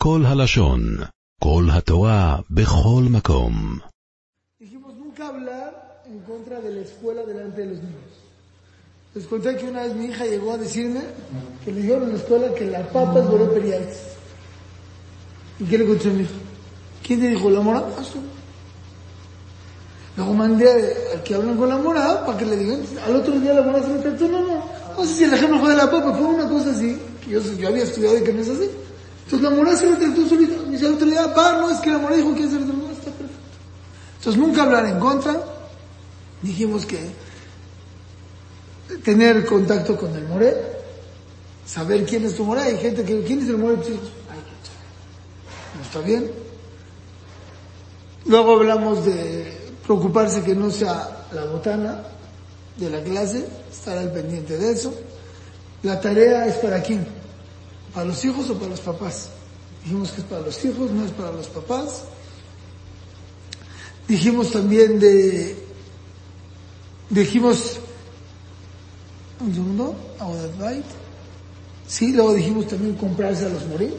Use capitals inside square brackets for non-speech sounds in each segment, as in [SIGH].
כל הלשון, כל התורה, בכל מקום. Dijimos nunca hablar en contra de la escuela delante de los niños. Les conté que una vez mi hija llegó a decirme que le dijeron en la escuela que la papa es Boré Periates. ¿Y qué le conté a mi hija? ¿Quién te dijo la morada? Ah, sí. Luego mandé a- al que hablan con la morada para que le digan, al otro día la morada se me trató, no, no, no sé si el ejemplo fue de la papa, fue una cosa así, que yo, yo había estudiado y que no es así. Entonces la morada se me trató solita, dice otro día, pa, no, es que la morada dijo que el otro día, está perfecto. Entonces nunca hablar en contra, dijimos que tener contacto con el moré, saber quién es tu moré, hay gente que, ¿quién es el moré sabe. ¿No está bien? Luego hablamos de preocuparse que no sea la botana de la clase, estar al pendiente de eso. La tarea es para quién? ¿Para los hijos o para los papás? Dijimos que es para los hijos, no es para los papás. Dijimos también de, dijimos, un segundo. Sí, luego dijimos también comprarse a los morir.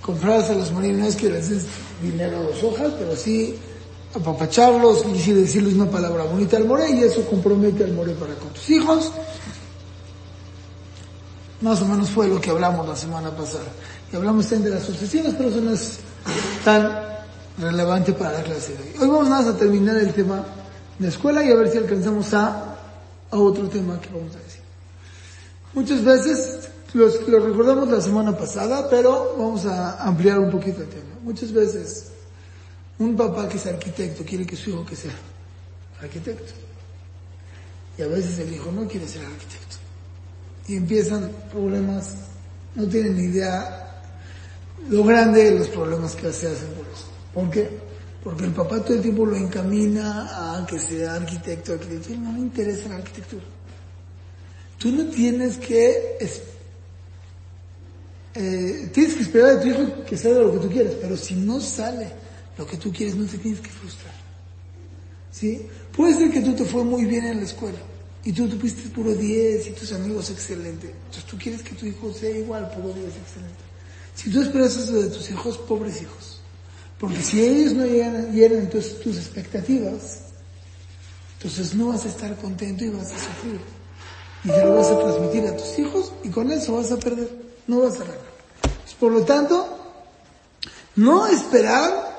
Comprarse a los morir no es que les des dinero a los hojas, pero sí apapacharlos y decirles una palabra bonita al more y eso compromete al more para con tus hijos. Más o menos fue lo que hablamos la semana pasada. Y hablamos también de las sucesiones, pero eso no es tan relevante para la clase de hoy. Hoy vamos más a terminar el tema de escuela y a ver si alcanzamos a, a otro tema que vamos a decir. Muchas veces, los, lo recordamos la semana pasada, pero vamos a ampliar un poquito el tema. Muchas veces, un papá que es arquitecto quiere que su hijo que sea arquitecto. Y a veces el hijo no quiere ser arquitecto. Y empiezan problemas, no tienen ni idea lo grande de los problemas que se hacen por eso. ¿Por qué? Porque el papá todo el tiempo lo encamina a que sea arquitecto, arquitecto, y no le interesa la arquitectura. Tú no tienes que, eh, tienes que esperar de tu hijo que salga lo que tú quieres, pero si no sale lo que tú quieres, no te tienes que frustrar. ¿Sí? Puede ser que tú te fue muy bien en la escuela y tú tuviste puro 10 y tus amigos excelente. Entonces tú quieres que tu hijo sea igual, puro 10 excelente. Si tú esperas eso de tus hijos, pobres hijos. Porque si ellos no llegan, llenan entonces tus expectativas, entonces no vas a estar contento y vas a sufrir. Y te lo vas a transmitir a tus hijos y con eso vas a perder, no vas a ganar. Por lo tanto, no esperar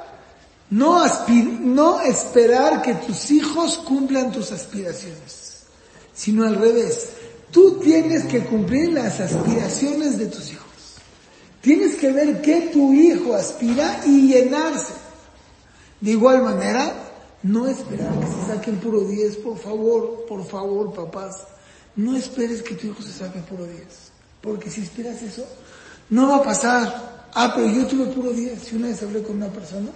no, aspi- no esperar que tus hijos cumplan tus aspiraciones, sino al revés. Tú tienes que cumplir las aspiraciones de tus hijos. Tienes que ver qué tu hijo aspira y llenarse. De igual manera, no esperar que se saque el puro 10, por favor, por favor, papás. No esperes que tu hijo se saque puro 10. Porque si esperas eso, no va a pasar. Ah, pero yo tuve puro 10. Y una vez hablé con una persona,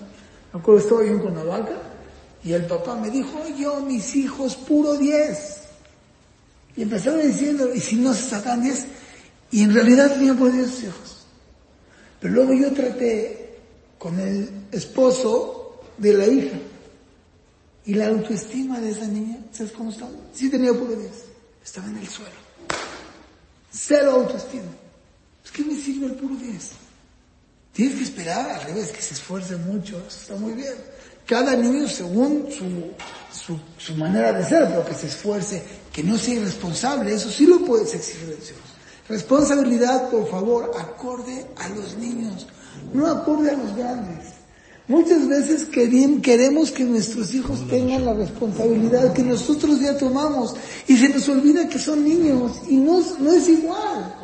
me acuerdo estaba yo en Cuernavaca, y el papá me dijo, yo, mis hijos, puro 10. Y empezaron diciendo, y si no se sacan 10, y en realidad tenía puro 10 sus hijos. Pero luego yo traté con el esposo de la hija. Y la autoestima de esa niña, ¿sabes cómo estaba? Sí tenía puro 10. Estaba en el suelo. Cero autoestima. Es que me sirve el puro 10. Tienes que esperar al revés, que se esfuerce mucho. Eso está muy bien. Cada niño según su, su, su manera de ser, pero que se esfuerce, que no sea irresponsable. Eso sí lo puedes exigir de hijos. Responsabilidad, por favor, acorde a los niños, no acorde a los grandes. Muchas veces queremos que nuestros hijos tengan la responsabilidad que nosotros ya tomamos y se nos olvida que son niños y no, no es igual.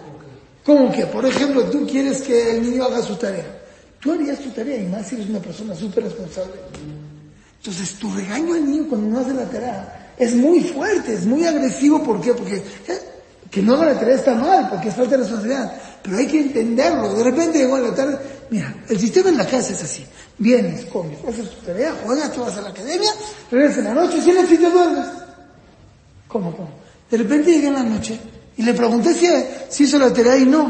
Como que, por ejemplo, tú quieres que el niño haga su tarea. Tú harías tu tarea y más si eres una persona súper responsable. Entonces, tu regaño al niño cuando no hace la tarea es muy fuerte, es muy agresivo. ¿Por qué? Porque eh, que no haga la tarea está mal, porque es falta de responsabilidad. Pero hay que entenderlo. De repente llegó a la tarde, mira, el sistema en la casa es así. Vienes, comes, haces tu tarea, juegas, tú vas a la academia, regresas en la noche, si no, si te duermes. ¿Cómo, cómo? De repente llegué en la noche y le pregunté si, si hizo la tarea y no.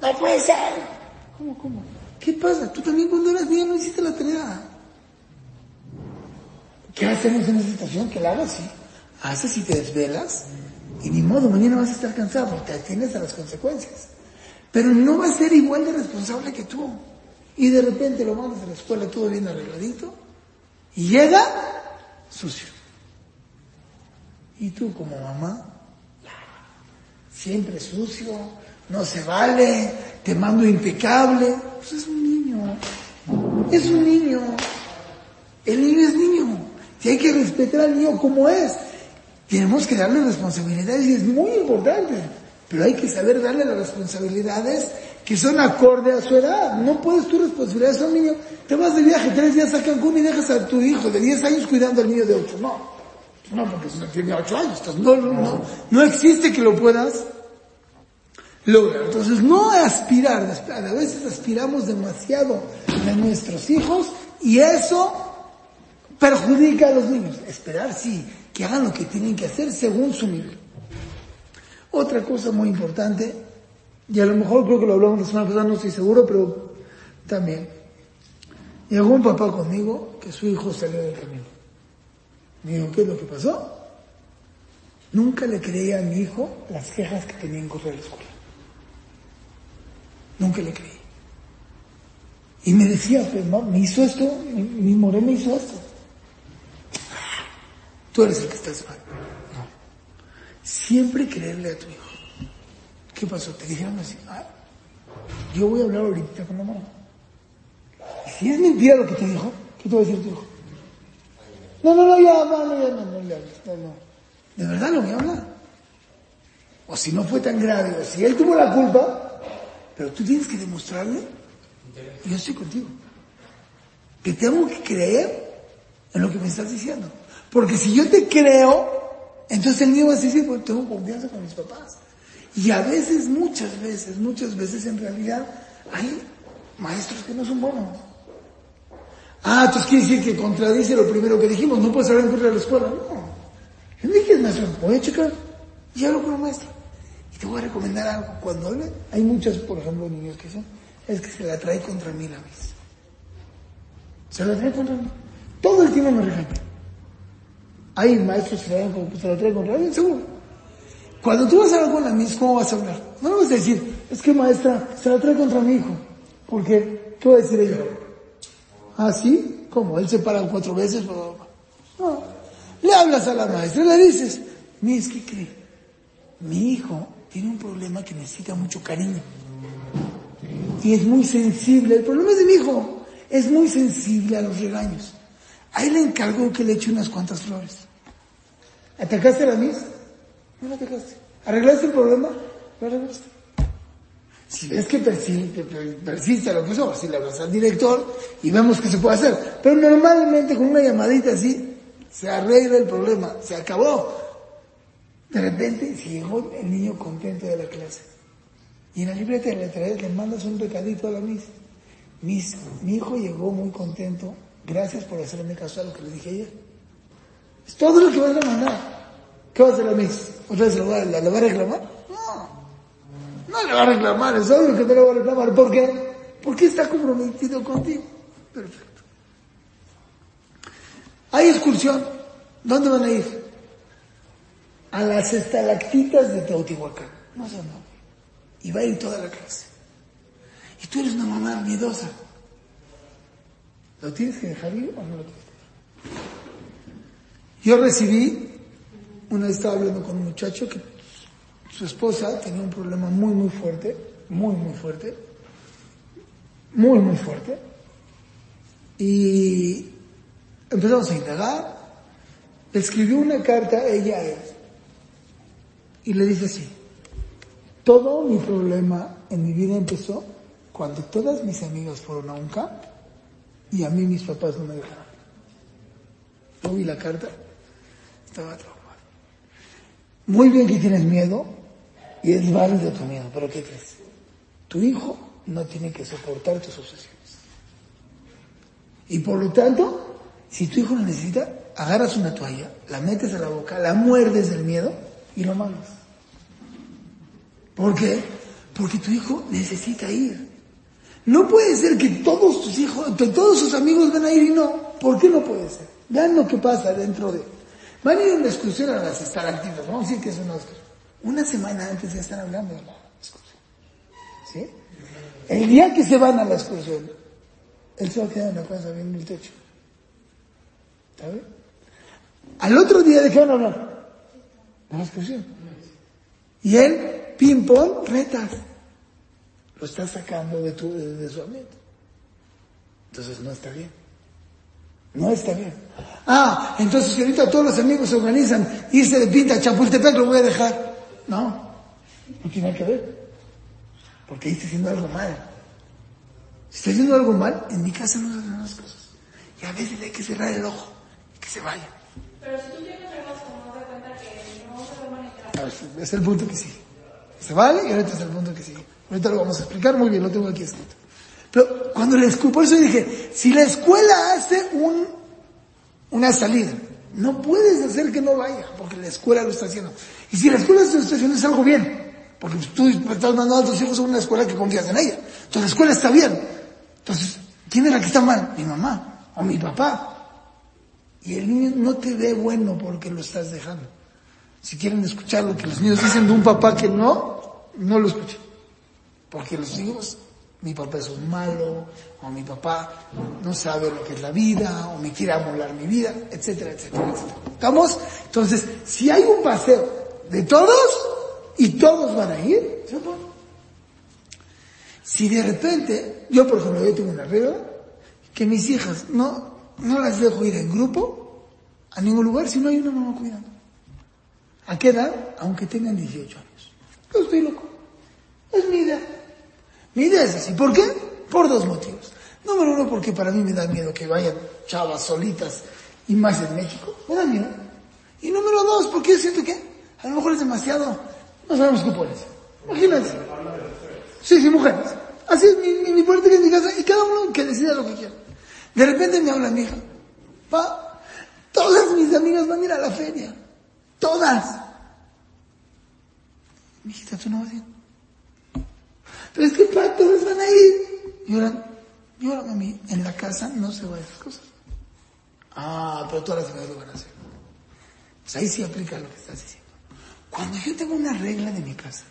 No puede ser. ¿Cómo, cómo? ¿Qué pasa? Tú también cuando eras niño no hiciste la tarea. ¿Qué hacemos en esa situación? Que la hagas, sí. Haces y te desvelas y ni modo, mañana vas a estar cansado, te atienes a las consecuencias. Pero no va a ser igual de responsable que tú. Y de repente lo mandas a la escuela todo bien arregladito y llega sucio. Y tú como mamá, siempre sucio, no se vale, te mando impecable. Pues es un niño, es un niño. El niño es niño. Y hay que respetar al niño como es. Tenemos que darle responsabilidades y es muy importante. Pero hay que saber darle las responsabilidades que son acorde a su edad. No puedes tu responsabilidades a un niño. Te vas de viaje tres días a Cancún y dejas a tu hijo de 10 años cuidando al niño de 8. No. No, porque si no tiene 8 años. No, no, no existe que lo puedas lograr. Entonces no aspirar. A veces aspiramos demasiado de nuestros hijos y eso perjudica a los niños. Esperar sí, que hagan lo que tienen que hacer según su nivel. Otra cosa muy importante, y a lo mejor creo que lo hablamos la semana pasada, no estoy seguro, pero también. Llegó un papá conmigo que su hijo salió del camino. Me dijo, ¿qué es lo que pasó? Nunca le creía a mi hijo las quejas que tenía en correr a la escuela. Nunca le creí. Y me decía, pues, me hizo esto, mi, mi moré me hizo esto. Tú eres el que estás mal. No. Siempre creerle a tu hijo. ¿Qué pasó? Te dijeron así, ah, yo voy a hablar ahorita con la mamá. Y si es mentira lo que te dijo, ¿qué te va a decir tu hijo? No, no, no, ya, no, no, ya, no, no hables, no, no. De verdad no voy a hablar. O si no fue tan grave, o si él tuvo la culpa, pero tú tienes que demostrarle, yo estoy contigo, que tengo que creer en lo que me estás diciendo. Porque si yo te creo, entonces el niño va a decir, pues tengo confianza con mis papás. Y a veces, muchas veces, muchas veces en realidad hay maestros que no son buenos. Ah, entonces quiere decir que contradice lo primero que dijimos, no puedes hablar en contra de la escuela. No. Yo no dije maestro, voy a checar y hablo con el maestro. Y te voy a recomendar algo. Cuando hable, hay muchos, por ejemplo, niños que son, es que se la trae contra mí la vez. Se la trae contra mí. Todo el tiempo me regaña. Hay maestros que se la traen contra mí, seguro. Cuando tú vas a hablar con la misma, ¿cómo vas a hablar? No le vas a decir, es que maestra, se la trae contra mi hijo. Porque, ¿qué va a decir ella? ¿Ah, sí? ¿Cómo? Él se para cuatro veces. No. Le hablas a la maestra, le dices, Mis, ¿qué cree? Mi hijo tiene un problema que necesita mucho cariño. Y es muy sensible. El problema es de mi hijo. Es muy sensible a los regaños. Ahí le encargo que le eche unas cuantas flores. ¿Atacaste a la mis? No la atacaste. ¿Arreglaste el problema? Lo arreglaste. Si ves que persiste, persiste lo que eso, si le hablas al director y vemos que se puede hacer. Pero normalmente con una llamadita así, se arregla el problema, se acabó. De repente, si llegó el niño contento de la clase, y en la libreta de letras le mandas un recadito a la mis. Mis, mi hijo llegó muy contento, gracias por hacerme caso a lo que le dije ayer. Es todo lo que vas a mandar. ¿Qué va a hacer la mis? ¿Otra vez lo va, la, va a reclamar? No. No le va a reclamar, es obvio que no le va a reclamar. ¿Por qué? Porque está comprometido contigo. Perfecto. Hay excursión. ¿Dónde van a ir? A las estalactitas de Teotihuacán. No sé dónde. Y va a ir toda la clase. Y tú eres una mamá miedosa. ¿Lo tienes que dejar ir o no lo tienes que dejar? Yo recibí, una vez estaba hablando con un muchacho que su esposa tenía un problema muy, muy fuerte, muy, muy fuerte, muy, muy fuerte. Y empezamos a indagar. Le escribió una carta ella a él. Y le dice así, todo mi problema en mi vida empezó cuando todas mis amigas fueron a un camp y a mí mis papás no me dejaron. Yo vi la carta, estaba traumado. Muy bien que tienes miedo y es válido tu miedo, pero ¿qué crees? Tu hijo no tiene que soportar tus obsesiones. Y por lo tanto, si tu hijo lo necesita, agarras una toalla, la metes a la boca, la muerdes del miedo y lo mandas. ¿Por qué? Porque tu hijo necesita ir. No puede ser que todos tus hijos, que todos sus amigos van a ir y no. ¿Por qué no puede ser? Vean lo que pasa dentro de... Van a ir a una excursión a las estalactitas, vamos a decir que es una Una semana antes ya están hablando de la excursión. ¿Sí? El día que se van a la excursión, él se va a quedar en la casa viendo el techo. ¿Está bien? Al otro día, ¿de qué van a hablar? De la excursión. Y él, ping pong, retas. Lo está sacando de, tu, de, su ambiente. Entonces no está bien. No está bien. Ah, entonces si ahorita todos los amigos se organizan, irse de pinta a Chapultepec, lo voy a dejar. No, no tiene que ver. Porque ahí está haciendo algo mal. Si está haciendo algo mal, en mi casa no se hacen las cosas. Y a veces hay que cerrar el ojo y que se vaya. Pero si tú tienes reglas como de cuenta que no se duerman en casa. Es el punto que sigue. Se vale y ahorita es el punto que sigue. Ahorita lo vamos a explicar muy bien, lo tengo aquí escrito. Pero cuando le escupo, por eso dije, si la escuela hace un, una salida, no puedes hacer que no vaya, porque la escuela lo está haciendo. Y si la escuela lo está haciendo es algo bien, porque tú estás mandando a tus hijos a una escuela que confías en ella. Entonces la escuela está bien. Entonces, ¿quién es la que está mal? Mi mamá o mi papá. Y el niño no te ve bueno porque lo estás dejando. Si quieren escuchar lo que los niños dicen de un papá que no, no lo escuchen. Porque los hijos mi papá es un malo, o mi papá no sabe lo que es la vida, o me quiere amolar mi vida, etcétera, etcétera, etcétera. ¿Estamos? Entonces, si hay un paseo de todos, y todos van a ir, pone. Si de repente, yo por ejemplo, yo tengo una regla, que mis hijas no, no las dejo ir en grupo a ningún lugar si no hay una mamá cuidando. ¿A qué edad? Aunque tengan 18 años. Yo estoy loco. Es mi idea. Mi idea es así. ¿Por qué? Por dos motivos. Número uno, porque para mí me da miedo que vayan chavas solitas y más en México. Me da miedo. Y número dos, porque yo siento que a lo mejor es demasiado. No sabemos qué pones. Imagínense. Sí, sí, mujeres. Así es mi, mi, política en mi casa y cada uno que decida lo que quiera. De repente me habla mi hija. Pa, todas mis amigas van a ir a la feria. Todas. Mi hijita, tú no vas a ir. Pero es que para todos van a ir. Lloran, lloran a mí. En la casa no se va a esas cosas. Ah, pero todas las ciudades lo van a hacer. Pues ahí sí aplica lo que estás diciendo. Cuando yo tengo una regla de mi casa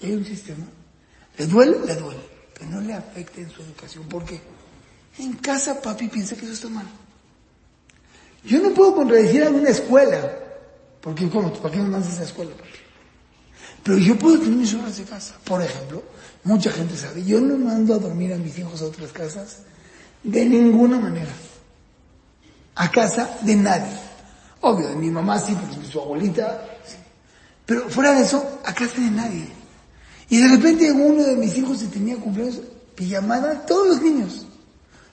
y hay un sistema, le duele, le duele, pero no le afecta en su educación. ¿Por qué? En casa papi piensa que eso está mal. Yo no puedo contradecir a una escuela, porque ¿cómo? ¿Para qué me mandas a la escuela, papi? Pero yo puedo tener mis horas de casa. Por ejemplo, mucha gente sabe, yo no mando a dormir a mis hijos a otras casas de ninguna manera. A casa de nadie. Obvio, de mi mamá sí, porque su abuelita. Sí. Pero fuera de eso, a casa de nadie. Y de repente uno de mis hijos se tenía cumpleaños, pijamada, todos los niños.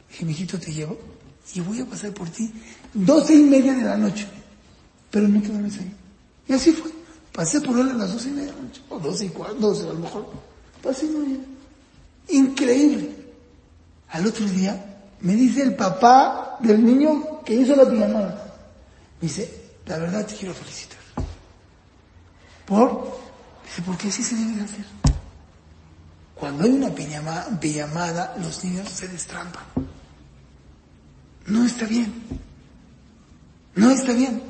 Dije, mijito, te llevo y voy a pasar por ti doce y media de la noche. Pero no te duermes ahí. Y así fue. Pasé por él a las doce y media de la noche. O doce y cuatro, doce a lo mejor. Pasé muy Increíble. Al otro día me dice el papá del niño que hizo la pijamada. Me dice, la verdad te quiero felicitar. ¿Por? Dice, porque así se debe de hacer. Cuando hay una pijamada, los niños se destrampan. No está bien. No está bien.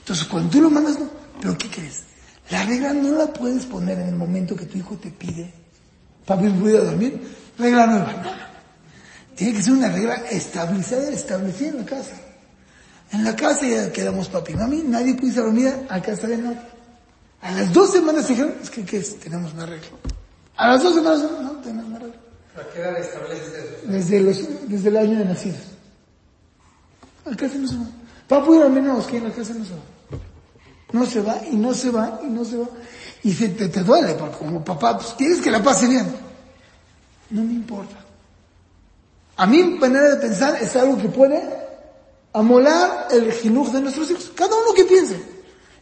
Entonces, cuando tú lo mandas, no. Pero ¿qué crees? La regla no la puedes poner en el momento que tu hijo te pide, papi, ¿voy a dormir? Regla nueva. No, no. Tiene que ser una regla establecida, establecida en la casa. En la casa ya quedamos papi y mami, nadie puede ir a dormir a casa de nadie. A las dos semanas se dijeron, es que ¿qué es? Tenemos una regla. A las dos semanas, no, tenemos una regla. ¿A qué edad estableces eso? Desde, los, desde el año de nacidos. Al casa no se va. Papi y mami no, es que en la casa no se va. No se va y no se va y no se va. Y se, te, te duele, porque como papá, pues quieres que la pase bien. No me importa. A mi manera de pensar es algo que puede amolar el jinuj de nuestros hijos. Cada uno que piense.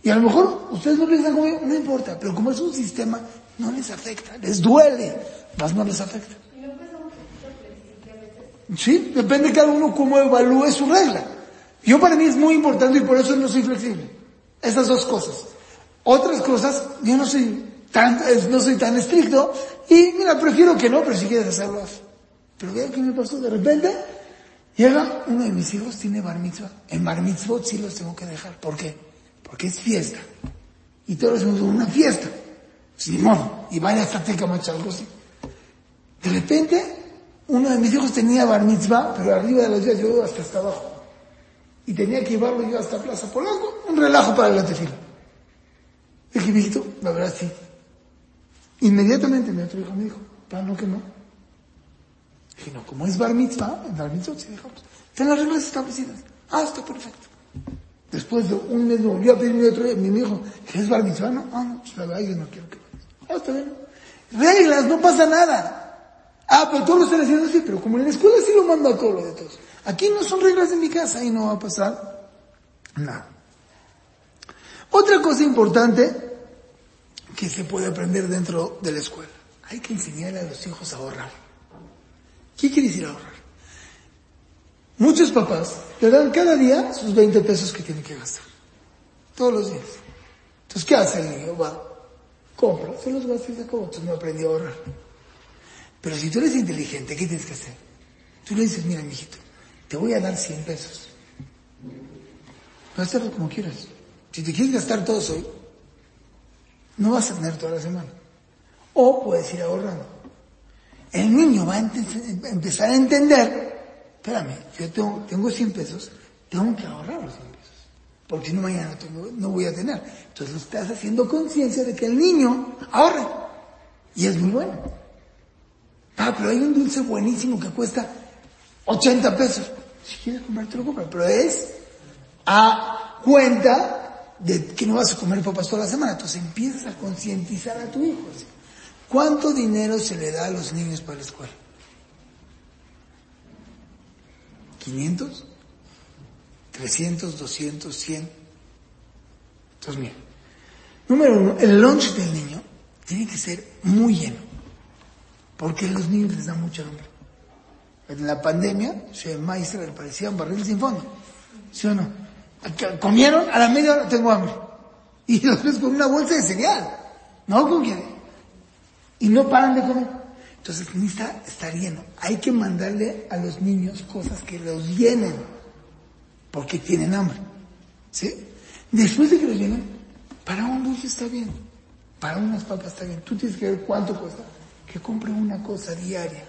Y a lo mejor ustedes no piensan como yo, no importa, pero como es un sistema, no les afecta, les duele, más no les afecta. Sí, depende cada uno cómo evalúe su regla. Yo para mí es muy importante y por eso no soy flexible. Esas dos cosas. Otras cosas, yo no soy tan, no soy tan estricto y mira, prefiero que no, pero si quieres hacerlo, Pero vea qué me pasó de repente. Llega uno de mis hijos, tiene bar mitzvah. En bar mitzvah sí los tengo que dejar. ¿Por qué? Porque es fiesta. Y todos hacemos una fiesta. Simón. Y vaya hasta Teca algo así. De repente, Uno de mis hijos tenía bar mitzvah, pero arriba de los días yo hasta hasta abajo. Y tenía que llevarlo yo hasta Plaza Polanco, un relajo para el tefila. Dije, viejito, la verdad sí. Inmediatamente mi otro hijo me dijo, pa, no que no. Dije, no, como es bar mitzvah, en bar mitzvah sí dejamos. Están las reglas establecidas. Ah, está perfecto. Después de un mes me volvió a pedir mi otro mi hijo, ¿es bar mitzvah? No, ah, no, pues la verdad yo no quiero que. Ah, está bien. Reglas, no pasa nada. Ah, pero todos lo están haciendo así, pero como en la escuela sí lo mando a todo lo de todos. Aquí no son reglas de mi casa y no va a pasar nada. Otra cosa importante que se puede aprender dentro de la escuela. Hay que enseñarle a los hijos a ahorrar. ¿Qué quiere decir ahorrar? Muchos papás le dan cada día sus 20 pesos que tiene que gastar. Todos los días. Entonces, ¿qué hace el niño? Va, compra, se los gasta y se acabó. Entonces no aprendió a ahorrar. Pero si tú eres inteligente, ¿qué tienes que hacer? Tú le dices, mira, mijito, te voy a dar 100 pesos. Gástalo como quieras. Si te quieres gastar todos hoy, no vas a tener toda la semana. O puedes ir ahorrando. El niño va a empezar a entender, espérame, yo tengo, tengo 100 pesos, tengo que ahorrar los 100 pesos. Porque si no mañana no, no voy a tener. Entonces lo estás haciendo conciencia de que el niño ahorre. Y es muy bueno. Ah, pero hay un dulce buenísimo que cuesta 80 pesos. Si quieres comprarte lo compra, pero es a cuenta de que no vas a comer papas toda la semana. Entonces empiezas a concientizar a tu hijo. ¿Cuánto dinero se le da a los niños para la escuela? ¿500? ¿300? ¿200? ¿100? Entonces mira, número uno, el lunch del niño tiene que ser muy lleno. Porque a los niños les da mucha hambre. En la pandemia, se maestra le parecía un barril sin fondo. ¿Sí o no? Comieron, a la media hora tengo hambre. Y [LAUGHS] los ves con una bolsa de cereal. No con quién. Y no paran de comer. Entonces necesita estar lleno. Hay que mandarle a los niños cosas que los llenen. Porque tienen hambre. ¿Sí? Después de que los llenen, para un dulce está bien. Para unas papas está bien. Tú tienes que ver cuánto cuesta. Que compre una cosa diaria.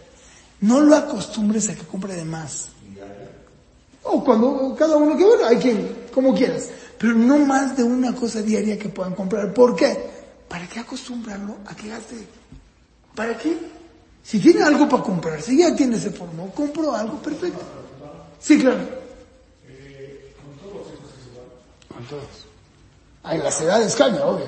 No lo acostumbres a que compre de más. O cuando cada uno que bueno, hay quien, como quieras. Pero no más de una cosa diaria que puedan comprar. ¿Por qué? ¿Para qué acostumbrarlo a que gaste? ¿Para qué? Si tiene algo para comprar, si ya tiene ese formo, compro algo perfecto. Sí, claro. Con todos. Hay las edades cambia, obvio.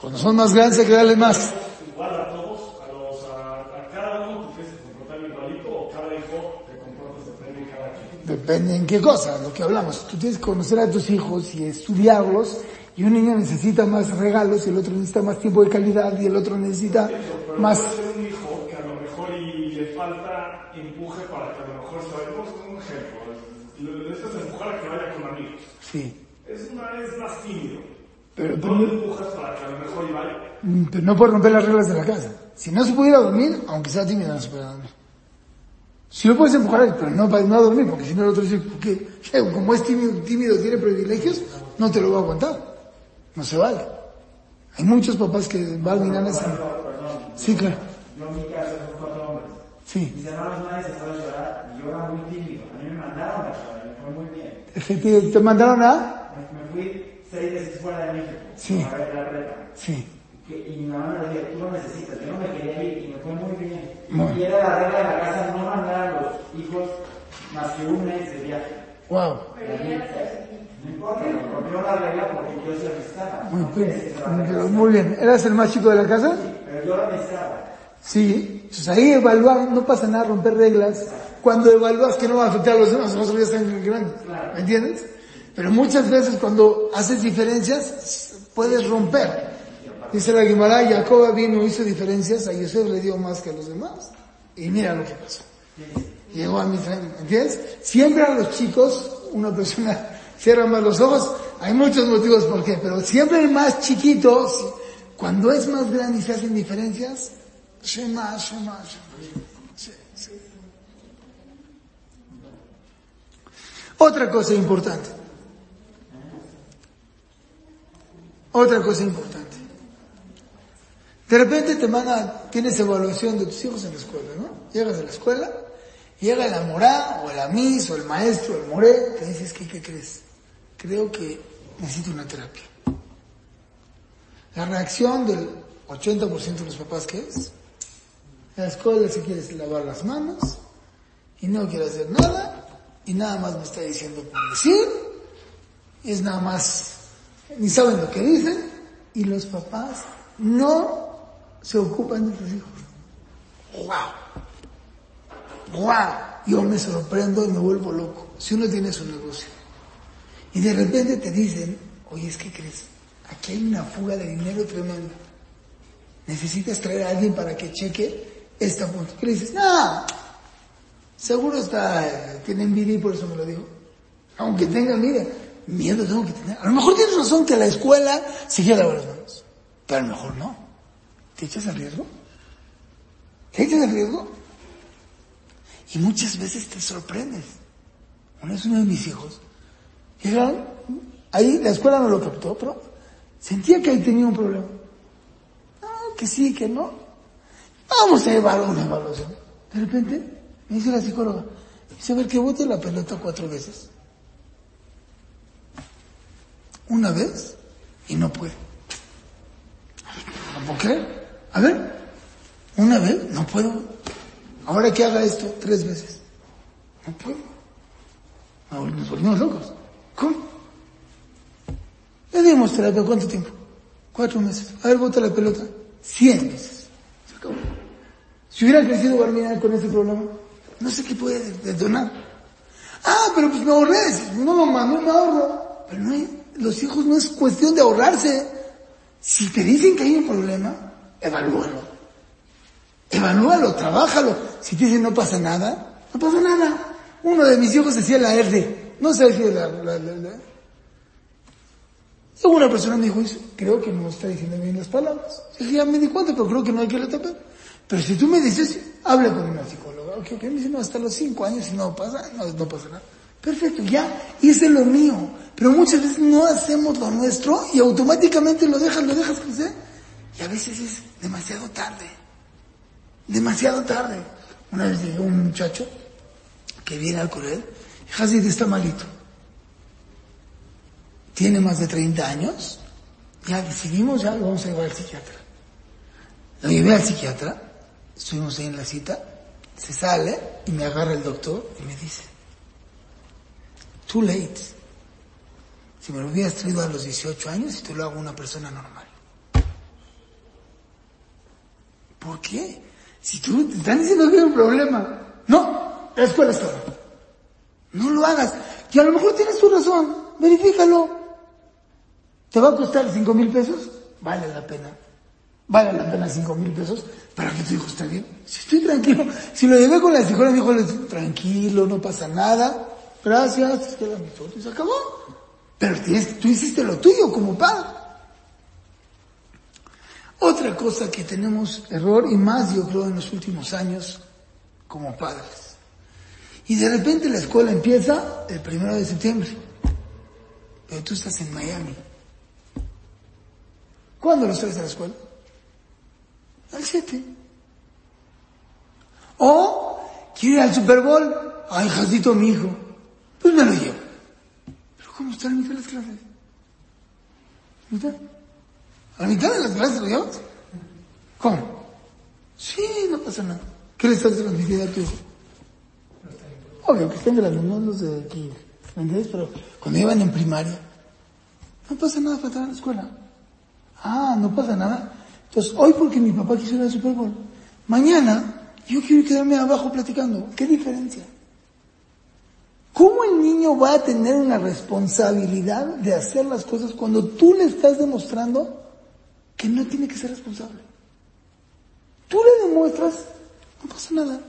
Cuando son más grandes hay que darle más. igual a todos, a, los, a, a cada uno tú tienes que comportar igualito o cada hijo te comportas depende de cada quien. Depende en qué cosa, lo que hablamos. Tú tienes que conocer a tus hijos y estudiarlos. Y un niño necesita más regalos y el otro necesita más tiempo de calidad y el otro necesita Pero más... un hijo que a lo mejor y le falta empuje para que a lo mejor se vaya. Vamos a poner un ejemplo. Le necesitas empujar a que vaya con amigos. Sí. Es, una, es más tímido. Pero, No pero, empujas para que a lo mejor y vaya. mm, pero no puede romper las reglas de la casa. Si no se pudiera dormir, aunque sea tímido, no se puede dormir. Si lo puedes empujar, pero no para no dormir, porque si no el otro dice, ¿por qué? Como es tímido, tímido, tiene privilegios, no te lo va a aguantar. No se vale. Hay muchos papás que van mirando esa... Sí, claro. Yo en mi casa son cuatro hombres. Sí. Mis hermanos nadie se sabe llorar y yo era muy tímido. A mí me mandaron a llorar me fue muy bien. ¿Te, te mandaron a? Me fui seis veces fuera de México Sí. a ver la reta. Sí. Que- y mi mamá me decía, tú lo necesitas. Yo no me quería ir y me fue muy bien. Y era la regla de la casa no mandar a los hijos más que un mes de viaje. Wow. No importa, rompió la regla porque yo se necesitaba. Muy bien. la muy. ¿Eras el más chico de la casa? Pero yo lo necesitaba. Sí. Entonces ahí evaluar, no pasa nada romper reglas. Cuando evalúas que no va a afectar a los demás, los ya están grandes. ¿Me entiendes? Pero muchas veces cuando haces diferencias, puedes romper. Dice la Guimara, Jacob vino, hizo diferencias, a Yosef le dio más que a los demás. Y mira lo que pasó. Llegó a mi tren, ¿entiendes? Siempre a los chicos, una persona [LAUGHS] cierra más los ojos, hay muchos motivos por qué, pero siempre el más chiquito, cuando es más grande y se hacen diferencias, Shema, Shema, Shema. Sí, sí. Otra cosa importante. Otra cosa importante. De repente te manda, tienes evaluación de tus hijos en la escuela, ¿no? Llegas a la escuela Llega la morá, o el amis, o el maestro, el moré, te dices, ¿qué, ¿qué crees? Creo que necesito una terapia. La reacción del 80% de los papás, ¿qué es? La escuela se quiere lavar las manos, y no quiere hacer nada, y nada más me está diciendo por decir, es nada más, ni saben lo que dicen, y los papás no se ocupan de sus hijos. ¡Wow! ¡Wow! Yo me sorprendo y me vuelvo loco. Si uno tiene su negocio y de repente te dicen, oye, es que crees, aquí hay una fuga de dinero tremenda. Necesitas traer a alguien para que cheque esta punta. ¿Qué le dices? No, seguro está, eh, tiene envidia y por eso me lo digo. Aunque tenga, mire, miedo tengo que tener. A lo mejor tienes razón que la escuela quiere lavar las manos, pero a lo mejor no. ¿Te echas al riesgo? ¿Te echas al riesgo? Y muchas veces te sorprendes. Una vez uno de mis hijos, llegaron, ahí la escuela no lo captó, pero sentía que ahí tenía un problema. No, que sí, que no. Vamos a llevar una evaluación. De repente, me dice la psicóloga, dice, a ver, que bote la pelota cuatro veces. Una vez y no puede. ¿No puedo creer? A ver, una vez, no puedo. Ahora que haga esto tres veces. No puedo. Nos volvimos locos. ¿Cómo? Le dimos terapia, ¿cuánto tiempo? Cuatro meses. A ver, bota la pelota. Cien veces. Se. Si hubiera crecido Barmina con ese problema, no sé qué puede detonar. Ah, pero pues me ahorré. No, mamá, no me ahorro. Pero no hay, los hijos no es cuestión de ahorrarse. Si te dicen que hay un problema, evalúalo. Evalúalo, trabájalo. Si te dicen no pasa nada, no pasa nada. Uno de mis hijos decía la R. No sé si la, la, la, la. Y una persona me dijo, creo que no está diciendo bien las palabras. Y dije, ya me di cuenta, pero creo que no hay que le tapar. Pero si tú me dices, habla con una psicóloga. Ok, ok, me dice, no, hasta los cinco años no pasa, no, no pasa nada. Perfecto, ya, hice lo mío. Pero muchas veces no hacemos lo nuestro y automáticamente lo dejas, lo dejas crecer. Y a veces es demasiado tarde. Demasiado tarde. Una vez llegó un muchacho que viene al Corel y Hazid está malito. Tiene más de 30 años. Ya decidimos, ya lo vamos a llevar al psiquiatra. Lo llevé al psiquiatra, estuvimos ahí en la cita, se sale y me agarra el doctor y me dice, too late. Si me lo hubieras traído a los 18 años y te lo hago una persona normal. ¿Por qué? Si tú te están diciendo que hay un problema. No, la escuela está mal. No lo hagas. Y a lo mejor tienes tu razón. Verifícalo. ¿Te va a costar cinco mil pesos? Vale la pena. Vale la pena cinco mil pesos para que tu hijo esté bien. Si estoy tranquilo. Si lo llevé con la psicóloga, dijo, tranquilo, no pasa nada. Gracias, te queda mi foto y se acabó. Pero tienes, tú hiciste lo tuyo como padre. Otra cosa que tenemos error, y más yo creo en los últimos años, como padres. Y de repente la escuela empieza el primero de septiembre. Pero tú estás en Miami. ¿Cuándo los traes a la escuela? Al 7. O quiere ir al Super Bowl. Ay, jazito mi hijo. Pues me lo llevo. Pero ¿cómo está de las clases? ¿Mitad? ¿A la mitad de las clases lo llevas? ¿Cómo? Sí, no pasa nada. ¿Qué le estás transmitiendo a tu hijo? Obvio que estén grandes, no los de aquí. ¿Me? Pero cuando iban en primaria, no pasa nada faltar a la escuela. Ah, no pasa nada. Entonces, hoy porque mi papá quiso ir al Super Bowl, mañana yo quiero quedarme abajo platicando. ¿Qué diferencia? ¿Cómo el niño va a tener una responsabilidad de hacer las cosas cuando tú le estás demostrando que no tiene que ser responsable? Tú le demuestras, no pasa nada.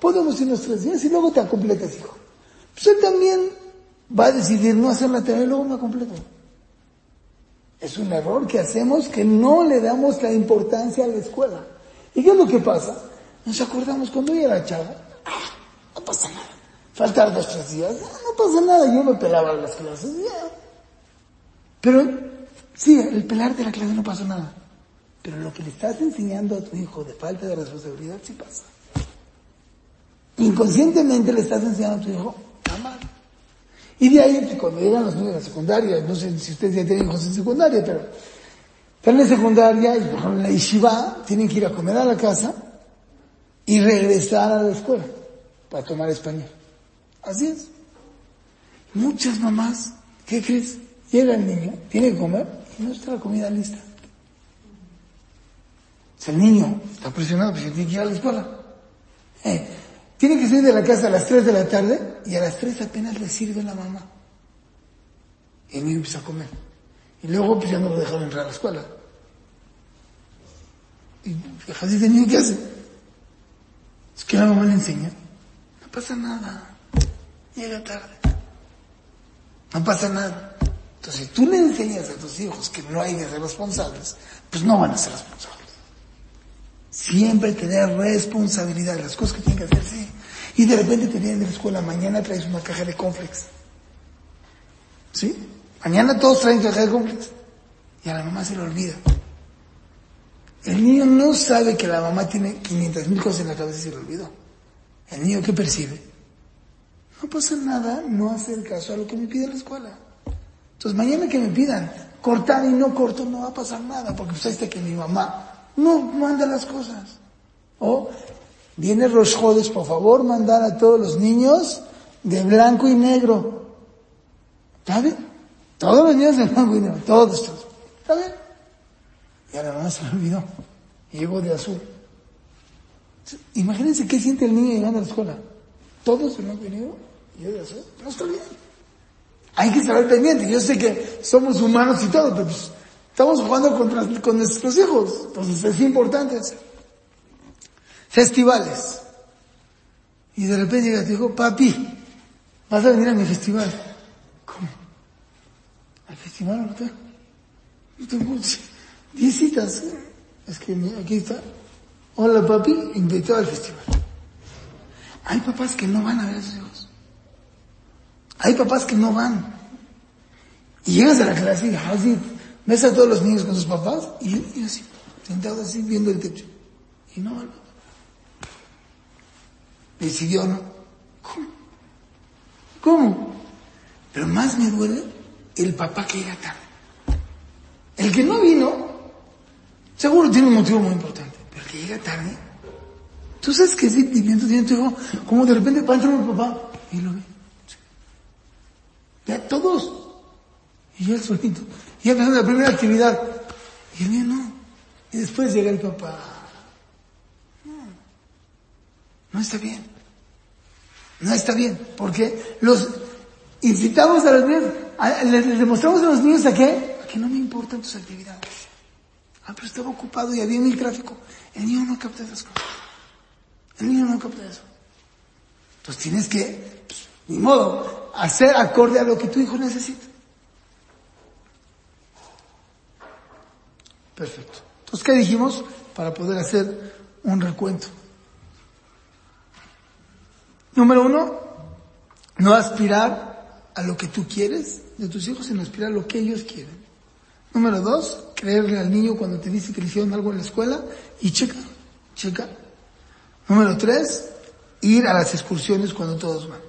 Podemos ir nuestros días y luego te completas, hijo. Pues él también va a decidir no hacer la tarea y luego me completo. Es un error que hacemos que no le damos la importancia a la escuela. ¿Y qué es lo que pasa? Nos acordamos cuando yo era chava, ah, no pasa nada. Faltar dos, tres días, no, no pasa nada, yo me pelaba las clases. Pero, sí, el pelarte la clase no pasa nada. Pero lo que le estás enseñando a tu hijo de falta de responsabilidad sí pasa. Inconscientemente le estás enseñando a tu hijo a amar. Y de ahí, cuando llegan los niños a la secundaria, no sé si ustedes ya tienen hijos en secundaria, pero están en secundaria y por ejemplo en la yeshiva tienen que ir a comer a la casa y regresar a la escuela para tomar español. Así es. Muchas mamás, ¿qué crees? Llega el niño, tiene que comer no está la comida lista. Si el niño está presionado, pues tiene que ir a la escuela. Eh, tiene que salir de la casa a las 3 de la tarde y a las 3 apenas le sirve la mamá. Y el niño empieza a comer. Y luego pues ya no lo dejaron entrar a la escuela. Y así el niño, ¿qué hace? Es que la mamá le enseña. No pasa nada. Llega tarde. No pasa nada. Entonces, si tú le enseñas a tus hijos que no hay que ser responsables, pues no van a ser responsables. Siempre tener responsabilidad, las cosas que tienen que hacer, sí. Y de repente te vienen de la escuela, mañana traes una caja de complex. ¿Sí? Mañana todos traen caja de complex. Y a la mamá se le olvida. El niño no sabe que la mamá tiene 500 mil cosas en la cabeza y se le olvidó. El niño que percibe. No pasa nada no hacer caso a lo que me pide la escuela. Entonces mañana que me pidan cortar y no corto no va a pasar nada porque usted está que mi mamá no manda las cosas. O viene Rosh Jodes, por favor, mandar a todos los niños de blanco y negro. ¿Está bien? Todos los niños de blanco y negro, todos, todos. ¿Está bien? Y ahora mamá se me olvidó. Llegó de azul. Imagínense qué siente el niño llegando a la escuela. Todos de blanco y negro y yo de azul. No está bien. Hay que estar pendiente. Yo sé que somos humanos y todo, pero pues, estamos jugando con nuestros hijos. Entonces es importante hacer. Festivales. Y de repente llega y dijo, papi, vas a venir a mi festival. ¿Cómo? ¿Al festival ahorita? Yo tengo 10 citas. Es que aquí está. Hola papi, invitado al festival. Hay papás que no van a ver a sus hijos. Hay papás que no van. Y llegas a la clase y así, ves a todos los niños con sus papás y, y así, sentado así viendo el techo. Y no papá. Decidió no. ¿Cómo? ¿Cómo? Pero más me duele el papá que llega tarde. El que no vino, seguro tiene un motivo muy importante, pero el que llega tarde, tú sabes que ese sentimiento tiene tu hijo, como de repente va a un papá y lo ve. Ve a todos. Y él solito. Y empezando la primera actividad. Y el niño no. Y después llega el papá. No. Está bien. No está bien. Porque los incitamos a los niños, les demostramos a los niños a qué? A que no me importan tus actividades. Ah, pero estaba ocupado y había mil tráfico. El niño no capta esas cosas. El niño no capta eso. Entonces tienes que, pues, ni modo, hacer acorde a lo que tu hijo necesita. Perfecto. Entonces, ¿qué dijimos? Para poder hacer un recuento. Número uno, no aspirar a lo que tú quieres de tus hijos, sino aspirar a lo que ellos quieren. Número dos, creerle al niño cuando te dice que le hicieron algo en la escuela y checa, checa. Número tres, ir a las excursiones cuando todos van.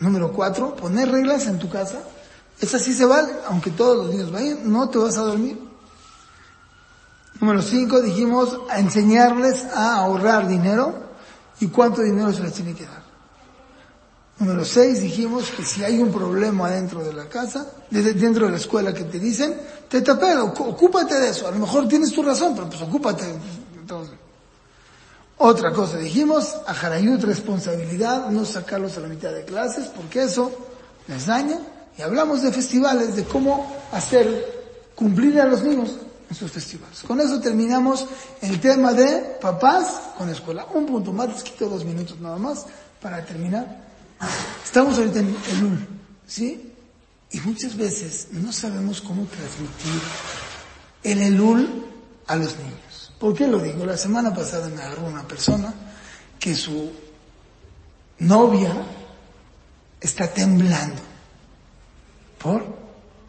Número cuatro, poner reglas en tu casa. Esa sí se vale, aunque todos los niños vayan, no te vas a dormir. Número cinco, dijimos a enseñarles a ahorrar dinero y cuánto dinero se les tiene que dar. Número seis, dijimos que si hay un problema dentro de la casa, de- dentro de la escuela que te dicen, te tapelo, ocúpate de eso. A lo mejor tienes tu razón, pero pues ocúpate. Entonces, otra cosa, dijimos, a responsabilidad, no sacarlos a la mitad de clases, porque eso les daña. Y hablamos de festivales, de cómo hacer cumplir a los niños en sus festivales. Con eso terminamos el tema de papás con escuela. Un punto más, les quito dos minutos nada más para terminar. Estamos ahorita en Elul, ¿sí? Y muchas veces no sabemos cómo transmitir el Elul a los niños. ¿Por qué lo digo? La semana pasada me agarró una persona que su novia está temblando. ¿Por?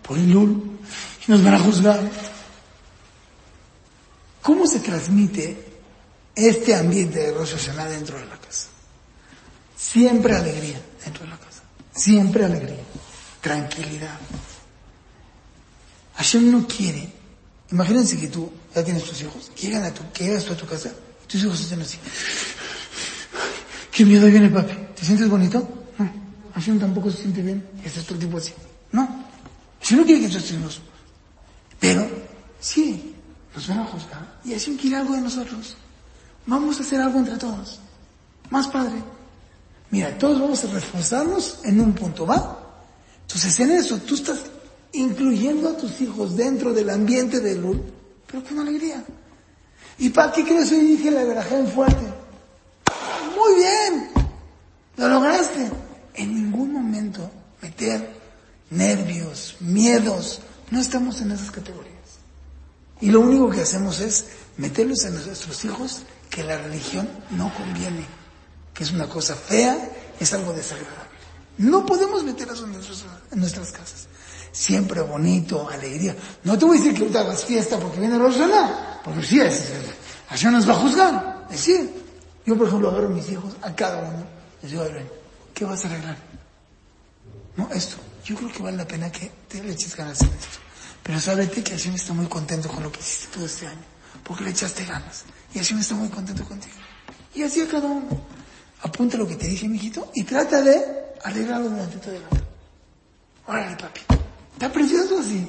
Por Elul. Y nos van a juzgar. ¿Cómo se transmite este ambiente de Rosh Hashanah dentro de la casa? Siempre alegría dentro de la casa. Siempre alegría. Tranquilidad. Hashem no quiere. Imagínense que tú ya tienes tus hijos, llegan a tu, llegas tú a tu casa tus hijos están así. Qué miedo viene papi. ¿Te sientes bonito? No. Hashem tampoco se siente bien estás todo el tiempo así. No. Hashem no quiere que estés Pero, sí, nos van a juzgar y Hashem quiere algo de nosotros. Vamos a hacer algo entre todos. Más padre. Mira, todos vamos a reforzarnos en un punto, ¿va? Entonces en eso tú estás incluyendo a tus hijos dentro del ambiente del pero con alegría. ¿Y para qué crees hoy dije la verajá fuerte? Muy bien, lo lograste. En ningún momento meter nervios, miedos, no estamos en esas categorías. Y lo único que hacemos es meterlos en nuestros hijos que la religión no conviene que es una cosa fea, es algo desagradable. No podemos meter eso en, nuestras casas. Siempre bonito, alegría. No te voy a decir que ahorita hagas fiesta porque viene Rosh porque sí, es, así nos va a juzgar. Es decir, yo por ejemplo agarro a mis hijos, a cada uno, les digo, ¿qué vas a arreglar? No, esto. Yo creo que vale la pena que te le eches ganas en esto. Pero sábete que Hashem está muy contento con lo que hiciste todo este año, porque le echaste ganas. Y Hashem está muy contento contigo. Y así a cada uno apunta lo que te dije, mijito, y trata de arreglarlo durante todo el año. Órale, papi. Está precioso así.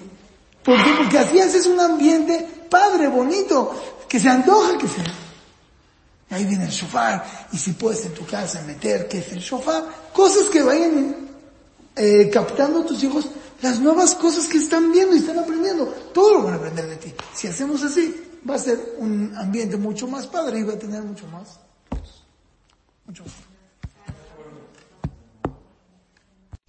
¿Por qué? Porque así haces un ambiente padre, bonito, que se antoja que sea. Ahí viene el shofar, y si puedes en tu casa meter que es el shofar, cosas que vayan eh, captando a tus hijos las nuevas cosas que están viendo y están aprendiendo. Todo lo van a aprender de ti. Si hacemos así, va a ser un ambiente mucho más padre y va a tener mucho más